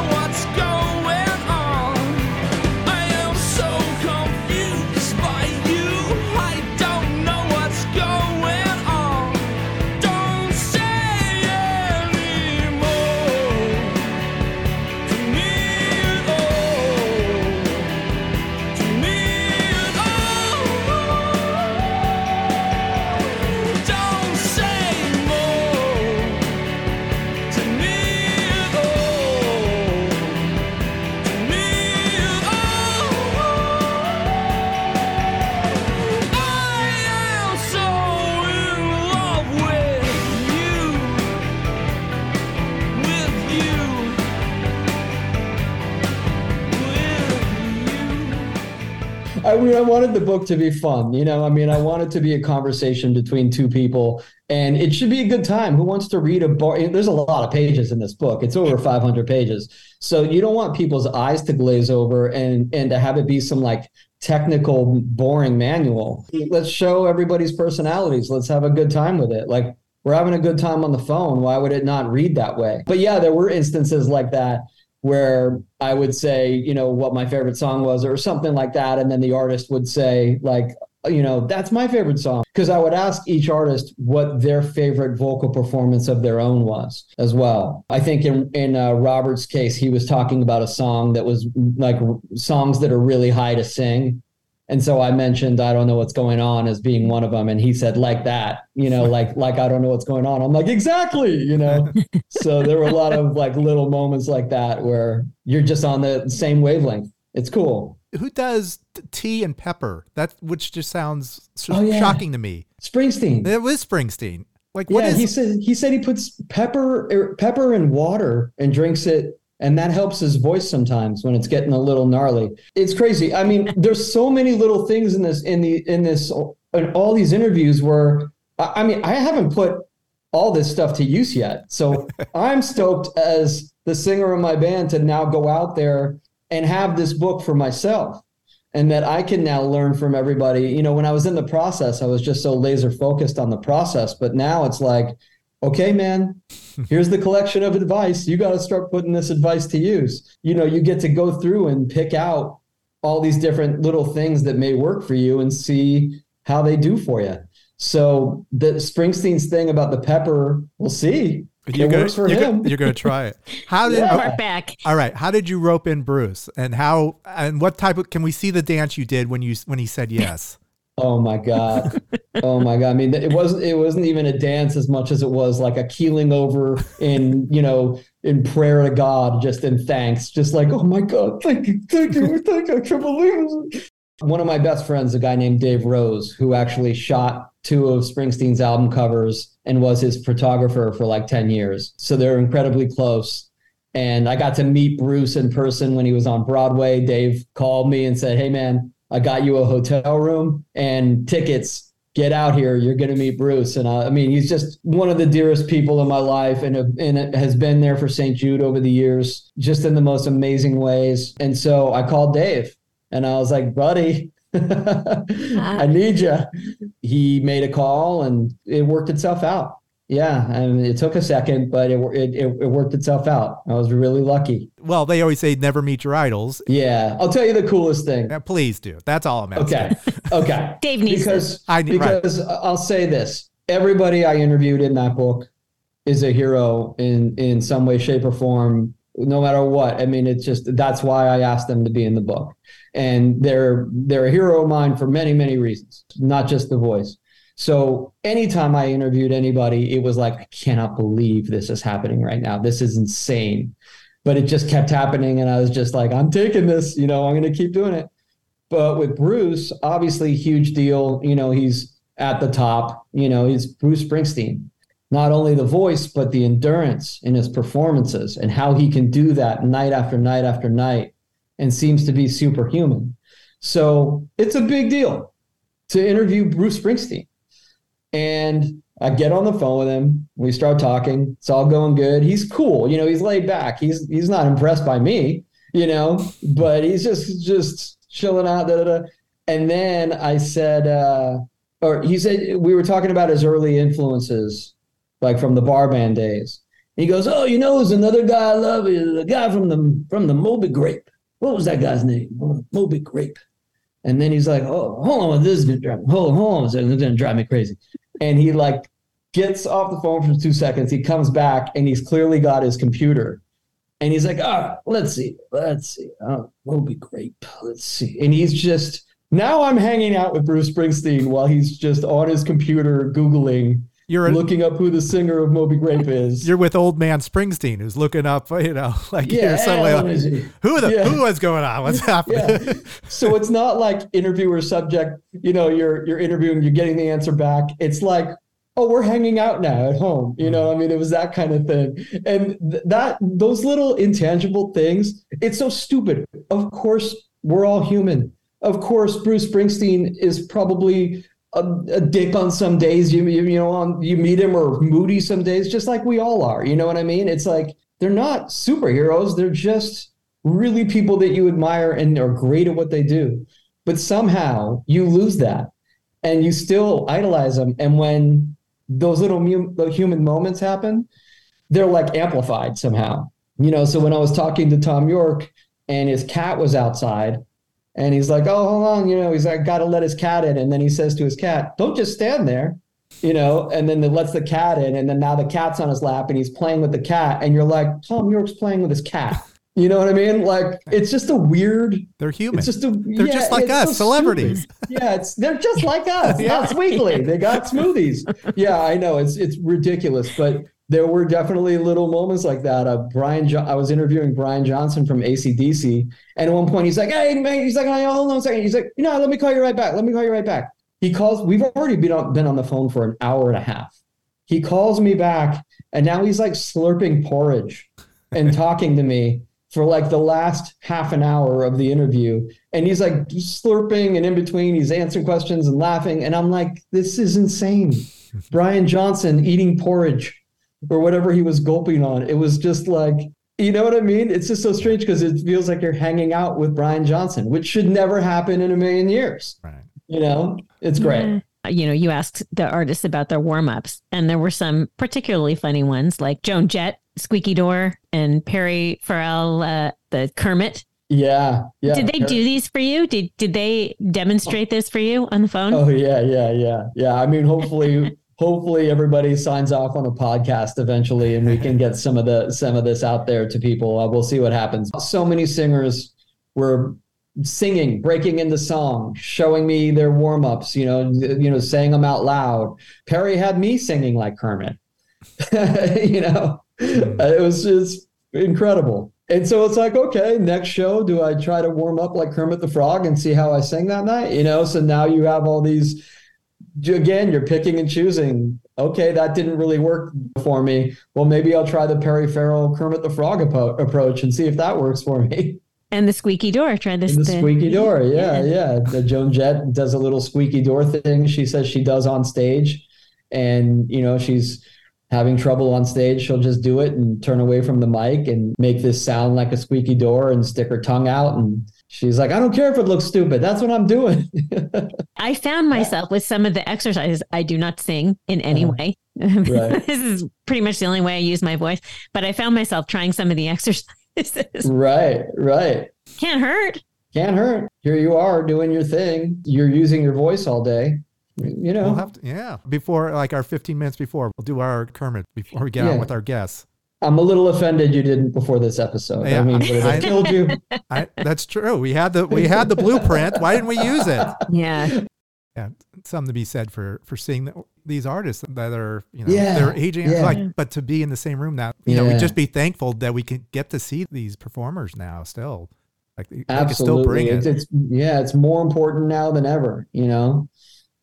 Mean, I wanted the book to be fun. You know, I mean, I wanted to be a conversation between two people, and it should be a good time. Who wants to read a book? There's a lot of pages in this book. It's over 500 pages, so you don't want people's eyes to glaze over and and to have it be some like technical, boring manual. Let's show everybody's personalities. Let's have a good time with it. Like we're having a good time on the phone. Why would it not read that way? But yeah, there were instances like that where I would say, you know, what my favorite song was or something like that. And then the artist would say, like, you know, that's my favorite song. Because I would ask each artist what their favorite vocal performance of their own was as well. I think in, in uh, Robert's case, he was talking about a song that was like songs that are really high to sing. And so I mentioned I don't know what's going on as being one of them, and he said like that, you know, like like I don't know what's going on. I'm like exactly, you know. so there were a lot of like little moments like that where you're just on the same wavelength. It's cool. Who does tea and pepper? That which just sounds oh, yeah. shocking to me. Springsteen. It was Springsteen. Like what yeah, is- he said he said he puts pepper er, pepper in water and drinks it and that helps his voice sometimes when it's getting a little gnarly. It's crazy. I mean there's so many little things in this in the in this in all these interviews where i mean i haven't put all this stuff to use yet. So i'm stoked as the singer of my band to now go out there and have this book for myself and that i can now learn from everybody. You know when i was in the process i was just so laser focused on the process but now it's like okay, man, here's the collection of advice. You got to start putting this advice to use. You know, you get to go through and pick out all these different little things that may work for you and see how they do for you. So the Springsteen's thing about the pepper, we'll see. You're it gonna, works for you're him. Gonna, you're going to try it. How did yeah. back? All right. How did you rope in Bruce, and how and what type of? Can we see the dance you did when you when he said yes? Oh my god! Oh my god! I mean, it wasn't it wasn't even a dance as much as it was like a keeling over in you know in prayer to God, just in thanks, just like oh my god, thank you, thank you, thank you, I can't believe it. One of my best friends, a guy named Dave Rose, who actually shot two of Springsteen's album covers and was his photographer for like ten years. So they're incredibly close. And I got to meet Bruce in person when he was on Broadway. Dave called me and said, "Hey man." I got you a hotel room and tickets get out here. You're going to meet Bruce. And uh, I mean, he's just one of the dearest people in my life and, and has been there for St. Jude over the years, just in the most amazing ways. And so I called Dave and I was like, buddy, I need you. He made a call and it worked itself out. Yeah, I mean, it took a second, but it, it it worked itself out. I was really lucky. Well, they always say never meet your idols. Yeah, I'll tell you the coolest thing. Yeah, please do. That's all I'm asking. Okay, okay. Dave needs because I need, because right. I'll say this: everybody I interviewed in that book is a hero in in some way, shape, or form. No matter what. I mean, it's just that's why I asked them to be in the book, and they're they're a hero of mine for many many reasons, not just the voice. So anytime I interviewed anybody, it was like, I cannot believe this is happening right now. This is insane. But it just kept happening. And I was just like, I'm taking this, you know, I'm going to keep doing it. But with Bruce, obviously, huge deal. You know, he's at the top, you know, he's Bruce Springsteen. Not only the voice, but the endurance in his performances and how he can do that night after night after night and seems to be superhuman. So it's a big deal to interview Bruce Springsteen and I get on the phone with him. We start talking. It's all going good. He's cool. You know, he's laid back. He's he's not impressed by me, you know, but he's just just chilling out. Da, da, da. And then I said, uh, or he said we were talking about his early influences, like from the bar band days. He goes, "Oh, you know, there's another guy I love. The guy from the from the Moby Grape. What was that guy's name? Moby Grape." And then he's like, "Oh, hold on, this is gonna drive me. Hold, hold on a second, this is gonna drive me crazy." And he like gets off the phone for two seconds. He comes back and he's clearly got his computer, and he's like, "Ah, oh, let's see, let's see. Oh, we'll be great. Let's see." And he's just now I'm hanging out with Bruce Springsteen while he's just on his computer googling you're a, looking up who the singer of Moby Grape is. You're with old man Springsteen, who's looking up, you know, like yeah, suddenly like, who the yeah. who was going on? What's happening? Yeah. So it's not like interviewer subject. You know, you're you're interviewing, you're getting the answer back. It's like, oh, we're hanging out now at home. You know, I mean, it was that kind of thing, and th- that those little intangible things. It's so stupid. Of course, we're all human. Of course, Bruce Springsteen is probably a, a, dick on some days. You, you know on you meet him or moody some days, just like we all are. You know what I mean? It's like they're not superheroes. They're just really people that you admire and are great at what they do. But somehow you lose that, and you still idolize them. And when those little mu- human moments happen, they're like amplified somehow. You know. So when I was talking to Thom Yorke and his cat was outside and he's like, oh, hold on, you know, he's like, got to let his cat in. And then he says to his cat, don't just stand there, you know, and then it lets the cat in. And then now the cat's on his lap and he's playing with the cat. And you're like, Thom Yorke's playing with his cat. You know what I mean? Like it's just a weird. They're human. It's just a. They're yeah, just like us, so celebrities. yeah, it's they're just like us. yeah. Not Sweetly. They got smoothies. Yeah, I know. It's it's ridiculous, but there were definitely little moments like that. Uh, Brian, jo- I was interviewing Brian Johnson from ACDC, and at one point he's like, "Hey, man," he's like, "Hold on a second. He's like, "You know, let me call you right back. Let me call you right back." He calls. We've already been on, been on the phone for an hour and a half. He calls me back, and now he's like slurping porridge and talking to me for like the last half an hour of the interview. And he's like slurping, and in between, he's answering questions and laughing. And I'm like, this is insane. Brian Johnson eating porridge or whatever he was gulping on. It was just like, you know what I mean? It's just so strange because it feels like you're hanging out with Brian Johnson, which should never happen in a million years. Right. You know, it's great. Yeah. You know, you asked the artists about their warm ups, and there were some particularly funny ones like Joan Jett, Squeaky Door, and Perry Farrell, uh, the Kermit. Yeah, yeah. Did they do these for you? Did did they demonstrate this for you on the phone? Oh yeah, yeah, yeah, yeah. I mean, hopefully hopefully everybody signs off on a podcast eventually and we can get some of the some of this out there to people. Uh, we'll see what happens. So many singers were singing breaking into song showing me their warm-ups you know you know saying them out loud. Perry had me singing like kermit you know? Hmm. it was just incredible. And so it's like okay next show do i try to warm up like kermit the frog and see how i sing that night? You know so now you have all these again, you're picking and choosing. Okay, that didn't really work for me. Well, maybe I'll try the Perry Farrell Kermit the Frog approach and see if that works for me. And the squeaky door. Try this. And the squeaky door. Yeah, yeah. yeah. The Joan Jett does a little squeaky door thing. She says she does on stage, and you know she's having trouble on stage. She'll just do it and turn away from the mic and make this sound like a squeaky door and stick her tongue out and. She's like, I don't care if it looks stupid. That's what I'm doing. I found myself with some of the exercises. I do not sing in any uh, way. Right. this is pretty much the only way I use my voice. But I found myself trying some of the exercises right, right. Can't hurt. Can't hurt. Here you are doing your thing. You're using your voice all day. You know. We'll to, yeah. Before, like our 15 minutes before, we'll do our Kermit before we get yeah. on with our guests. I'm a little offended you didn't before this episode. Yeah, I mean, would I killed you? I, that's true. We had the we had the blueprint. Why didn't we use it? Yeah. Yeah, something to be said for for seeing the, these artists that are you know yeah, they're aging yeah. like but to be in the same room now you yeah. know we just be thankful that we can get to see these performers now still like absolutely still bring it. It's, it's, yeah it's more important now than ever you know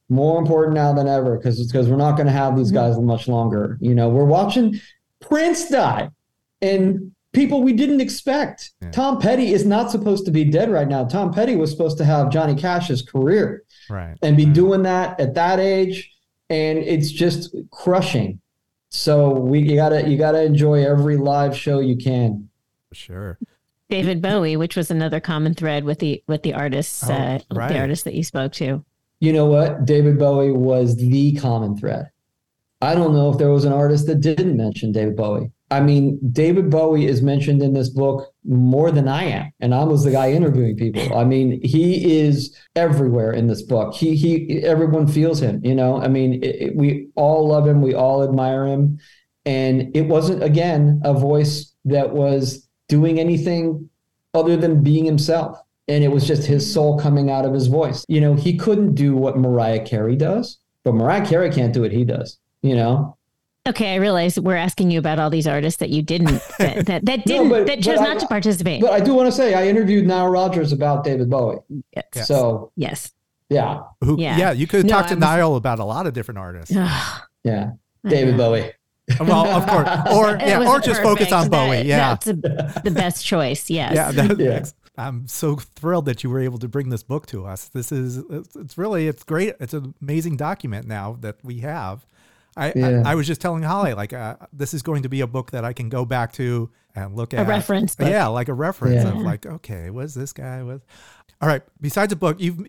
more important now than ever because because we're not going to have these mm-hmm. guys much longer you know we're watching prince died, and people we didn't expect tom petty is not supposed to be dead right now tom petty was supposed to have johnny cash's career right and be right. doing that at that age and it's just crushing. So we you gotta you gotta enjoy every live show you can. Sure. David Bowie, which was another common thread with the with the artists, oh, uh, right. the artists that you spoke to. You know what? David Bowie was the common thread. I don't know if there was an artist that didn't mention David Bowie. I mean, David Bowie is mentioned in this book more than I am, and I was the guy interviewing people. I mean, he is everywhere in this book. He he, everyone feels him. You know, I mean, it, it, we all love him, we all admire him, and it wasn't again a voice that was doing anything other than being himself, and it was just his soul coming out of his voice. You know, he couldn't do what Mariah Carey does, but Mariah Carey can't do what he does. You know, Okay, I realize we're asking you about all these artists that you didn't that that, that didn't no, but, that chose not I, to participate. But I do want to say I interviewed Nile Rodgers about David Bowie. Yes. So yes. Yeah. Who, yeah. yeah. you could no, talk to was, Nile about a lot of different artists. yeah. David Bowie. well, of course. Or yeah, or just perfect. focus on Bowie. Yeah. That's a, the best choice. Yes. Yeah, that, yeah. I'm so thrilled that you were able to bring this book to us. This is it's really it's great. It's an amazing document now that we have I, yeah. I, I, was just telling Holly like uh, this is going to be a book that I can go back to and look at a reference. Book. Yeah, like a reference yeah. of like okay, was this guy was. All right. Besides a book, you've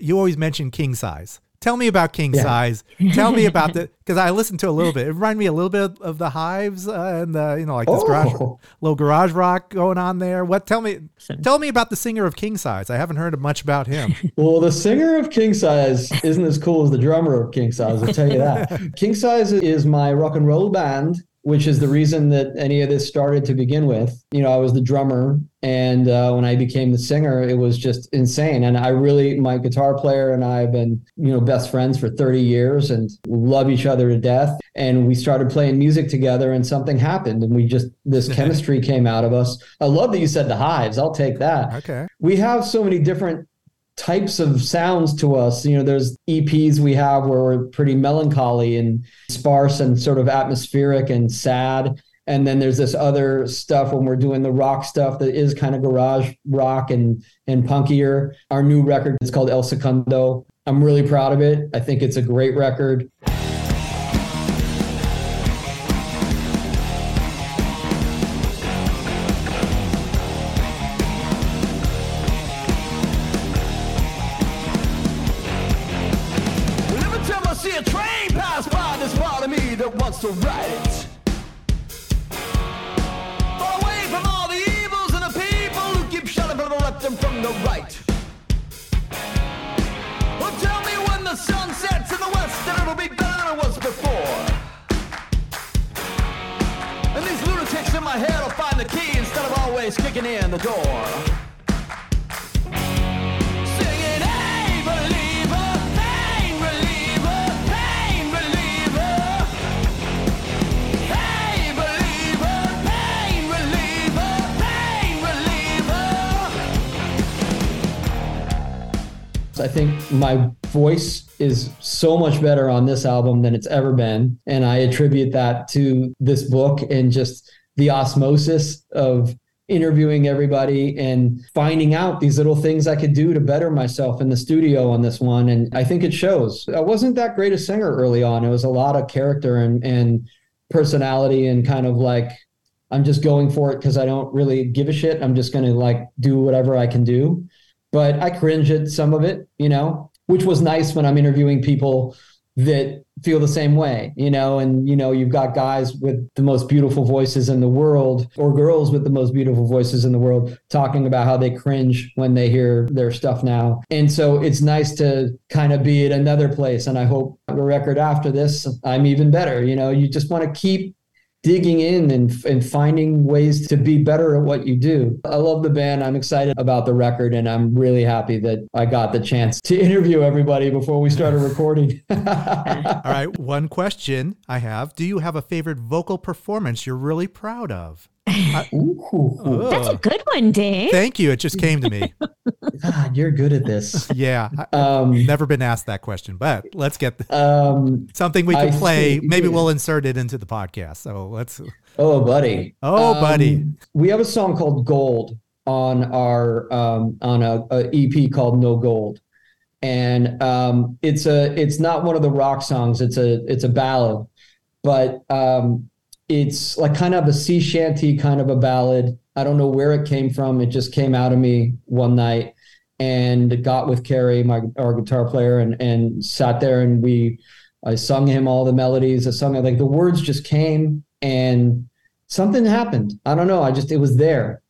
you always mention king size. Tell me about king yeah. size. Tell me about the because I listened to a little bit. It reminded me a little bit of the Hives uh, and the you know like this oh. garage, little garage rock going on there. What? Tell me, tell me about the singer of King Size. I haven't heard much about him. well, the singer of King Size isn't as cool as the drummer of King Size. I'll tell you that. King Size is my rock and roll band which is the reason that any of this started to begin with. You know, I was the drummer, and uh, when I became the singer, it was just insane. And I really, my guitar player and I have been, you know, best friends for 30 years and love each other to death. And we started playing music together, and something happened, and we just this chemistry came out of us. I love that you said the hives. I'll take that. Okay. We have so many different types of sounds to us. You know, there's EPs we have where we're pretty melancholy and sparse and sort of atmospheric and sad. And then there's this other stuff when we're doing the rock stuff that is kind of garage rock and and punkier. Our new record is called El Segundo. I'm really proud of it. I think it's a great record. The door. I think my voice is so much better on this album than it's ever been. And I attribute that to this book and just the osmosis of interviewing everybody and finding out these little things I could do to better myself in the studio on this one. And I think it shows. I wasn't that great a singer early on. It was a lot of character and, and personality and kind of like, I'm just going for it because I don't really give a shit. I'm just going to like do whatever I can do. But I cringe at some of it, you know, which was nice when I'm interviewing people that feel the same way, you know, and you know, you've got guys with the most beautiful voices in the world or girls with the most beautiful voices in the world talking about how they cringe when they hear their stuff now. And so it's nice to kind of be at another place and I hope the record after this I'm even better, you know, you just want to keep digging in and, and finding ways to be better at what you do. I love the band. I'm excited about the record, and I'm really happy that I got the chance to interview everybody before we started recording. All right. One question I have Do you have a favorite vocal performance you're really proud of? Ooh, That's a good one, Dave. Thank you. It just came to me. God, you're good at this. Yeah. Um, never been asked that question, but let's get the, um, something we can I play. Maybe yeah. we'll insert it into the podcast. So let's. Oh, buddy. Oh, um, buddy. We have a song called Gold on our um, on a, a, EP called No Gold, and um, it's a it's not one of the rock songs. It's a it's a ballad, but um, it's like kind of a sea shanty kind of a ballad. I don't know where it came from. It just came out of me one night and got with Kerry, my our guitar player, and and sat there and we I sung him all the melodies. I sung like the words just came and something happened. I don't know. I just it was there.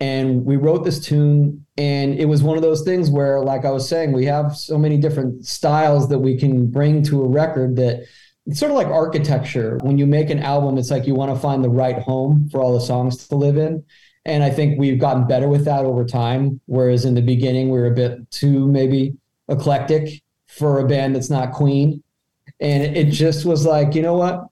And we wrote this tune and it was one of those things where like I was saying we have so many different styles that we can bring to a record that it's sort of like architecture. When you make an album, it's like you want to find the right home for all the songs to live in. And I think we've gotten better with that over time. Whereas in the beginning, we were a bit too maybe eclectic for a band that's not Queen. And it just was like, you know what?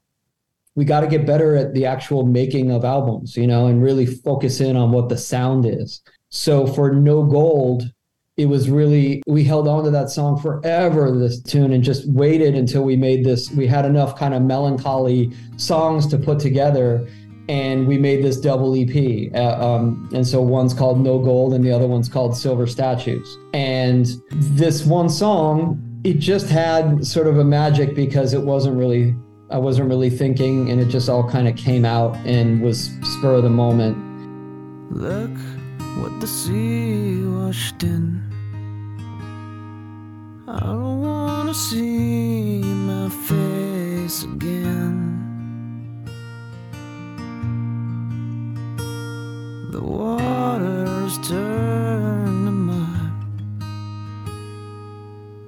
We got to get better at the actual making of albums, you know, and really focus in on what the sound is. So for No Gold, it was really we held on to that song forever this tune and just waited until we made this we had enough kind of melancholy songs to put together and we made this double ep uh, um, and so one's called no gold and the other one's called silver statues. And this one song it just had sort of a magic because it wasn't really i wasn't really thinking and it just all kind of came out and was spur of the moment. Look what the sea washed in I don't wanna see my face again. The water's turned to mud.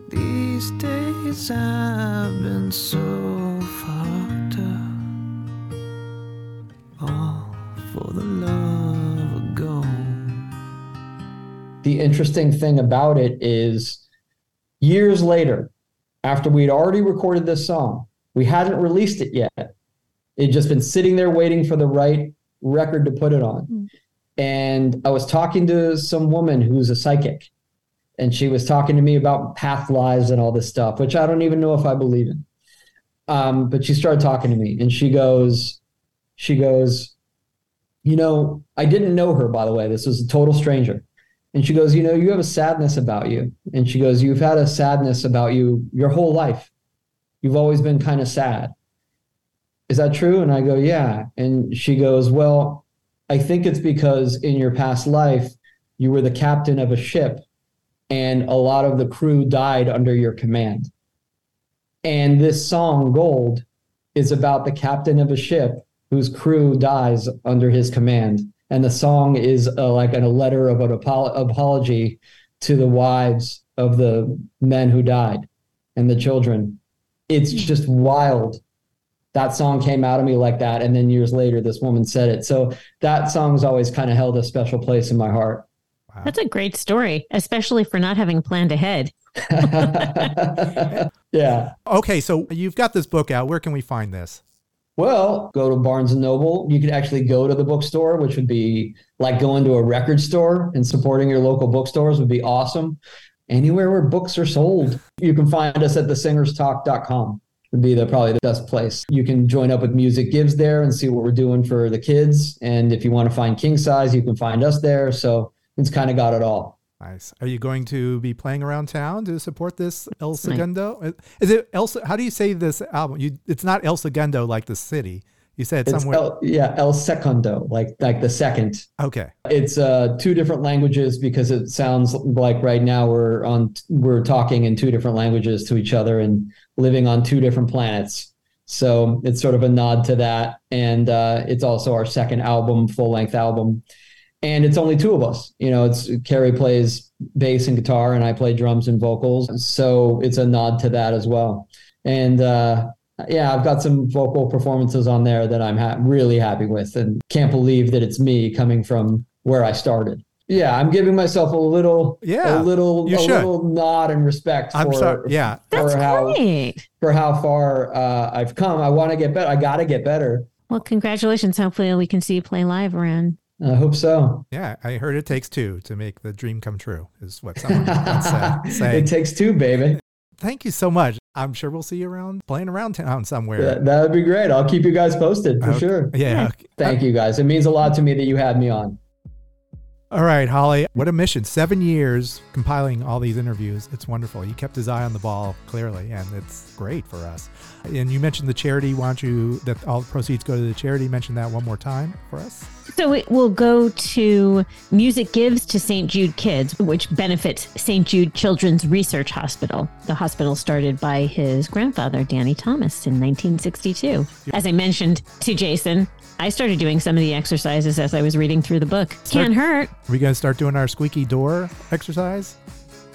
These days I've been so fucked up. All for the love The interesting thing about it is years later, after we'd already recorded this song, we hadn't released it yet. It'd just been sitting there waiting for the right record to put it on. Mm. And I was talking to some woman who's a psychic, and she was talking to me about past lives and all this stuff, which I don't even know if I believe in. Um, but she started talking to me, and she goes, she goes, you know, I didn't know her, by the way. This was a total stranger. And she goes, You know, you have a sadness about you. And she goes, You've had a sadness about you your whole life. You've always been kind of sad. Is that true? And I go, Yeah. And she goes, Well, I think it's because in your past life, you were the captain of a ship and a lot of the crew died under your command. And this song, Gold, is about the captain of a ship whose crew dies under his command and the song is uh, like a letter of an apology to the wives of the men who died and the children. It's just wild. That song came out of me like that, and then years later, this woman said it. So that song's always kind of held a special place in my heart. Wow. That's a great story, especially for not having planned ahead. yeah. Okay, so you've got this book out. Where can we find this? Well, go to Barnes and Noble. You could actually go to the bookstore, which would be like going to a record store and supporting your local bookstores would be awesome. Anywhere where books are sold. You can find us at thesingerstalk.com. would be the probably the best place. You can join up with Music Gives there and see what we're doing for the kids. And if you want to find King Size, you can find us there. So it's kind of got it all. Nice. Are you going to be playing around town to support this El Segundo? Is it El? How do you say this album? You, it's not El Segundo like the city. You said It's somewhere. El, yeah, El Segundo, like like the second. okay. It's uh, two different languages because it sounds like right now we're on we're talking in two different languages to each other and living on two different planets. So it's sort of a nod to that, and uh, it's also our second album, full length album, and it's only two of us. You know, it's Carrie plays bass and guitar, and I play drums and vocals. So it's a nod to that as well. And uh, yeah, I've got some vocal performances on there that I'm ha- really happy with, and can't believe that it's me coming from where I started. Yeah, I'm giving myself a little, Yeah, a little, a should. little nod and respect I'm for, sorry. Yeah. That's for how great. for how far uh, I've come. I want to get better. I got to get better. Well, congratulations. Hopefully, we can see you play live around. I hope so. Yeah. I heard it takes two to make the dream come true, is what someone once said. it takes two, baby. Thank you so much. I'm sure we'll see you around playing around town somewhere. That, that would be great. I'll keep you guys posted for Okay. sure. Yeah. okay. Thank you guys. It means a lot to me that you had me on. All right, Holly. What a mission. Seven years compiling all these interviews. It's wonderful. You kept his eye on the ball clearly, and it's great for us. And you mentioned the charity. Why don't you, that all the proceeds go to the charity? Mention that one more time for us. So it will go to Music Gives to St. Jude Kids, which benefits St. Jude Children's Research Hospital. The hospital started by his grandfather, Danny Thomas, in 1962. As I mentioned to Jason, I started doing some of the exercises as I was reading through the book. Can't hurt. Are we going to start doing our squeaky door exercise?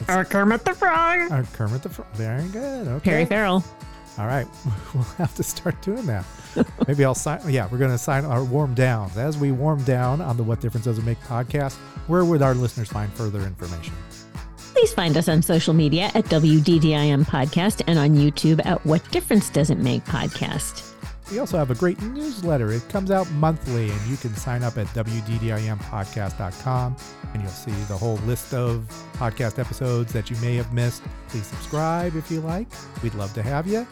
Our Kermit the Frog. Our Kermit the Frog. Very good. Okay. Perry Farrell. All right. We'll have to start doing that. Maybe I'll sign. Yeah, we're going to sign our warm downs. As we warm down on the What Difference Does It Make podcast, where would our listeners find further information? Please find us on social media at WDDIM Podcast and on YouTube at What Difference Does It Make Podcast. We also have a great newsletter. It comes out monthly, and you can sign up at WDDIMpodcast.com and you'll see the whole list of podcast episodes that you may have missed. Please subscribe if you like. We'd love to have you.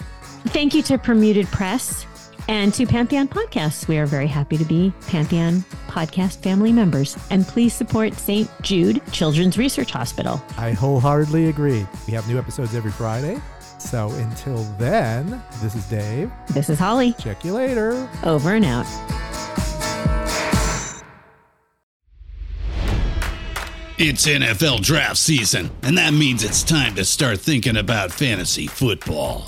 Thank you to Permuted Press and to Pantheon Podcasts. We are very happy to be Pantheon Podcast family members. And please support St. Jude Children's Research Hospital. I wholeheartedly agree. We have new episodes every Friday. So until then, this is Dave. This is Holly. Check you later. Over and out. It's NFL draft season, and that means it's time to start thinking about fantasy football.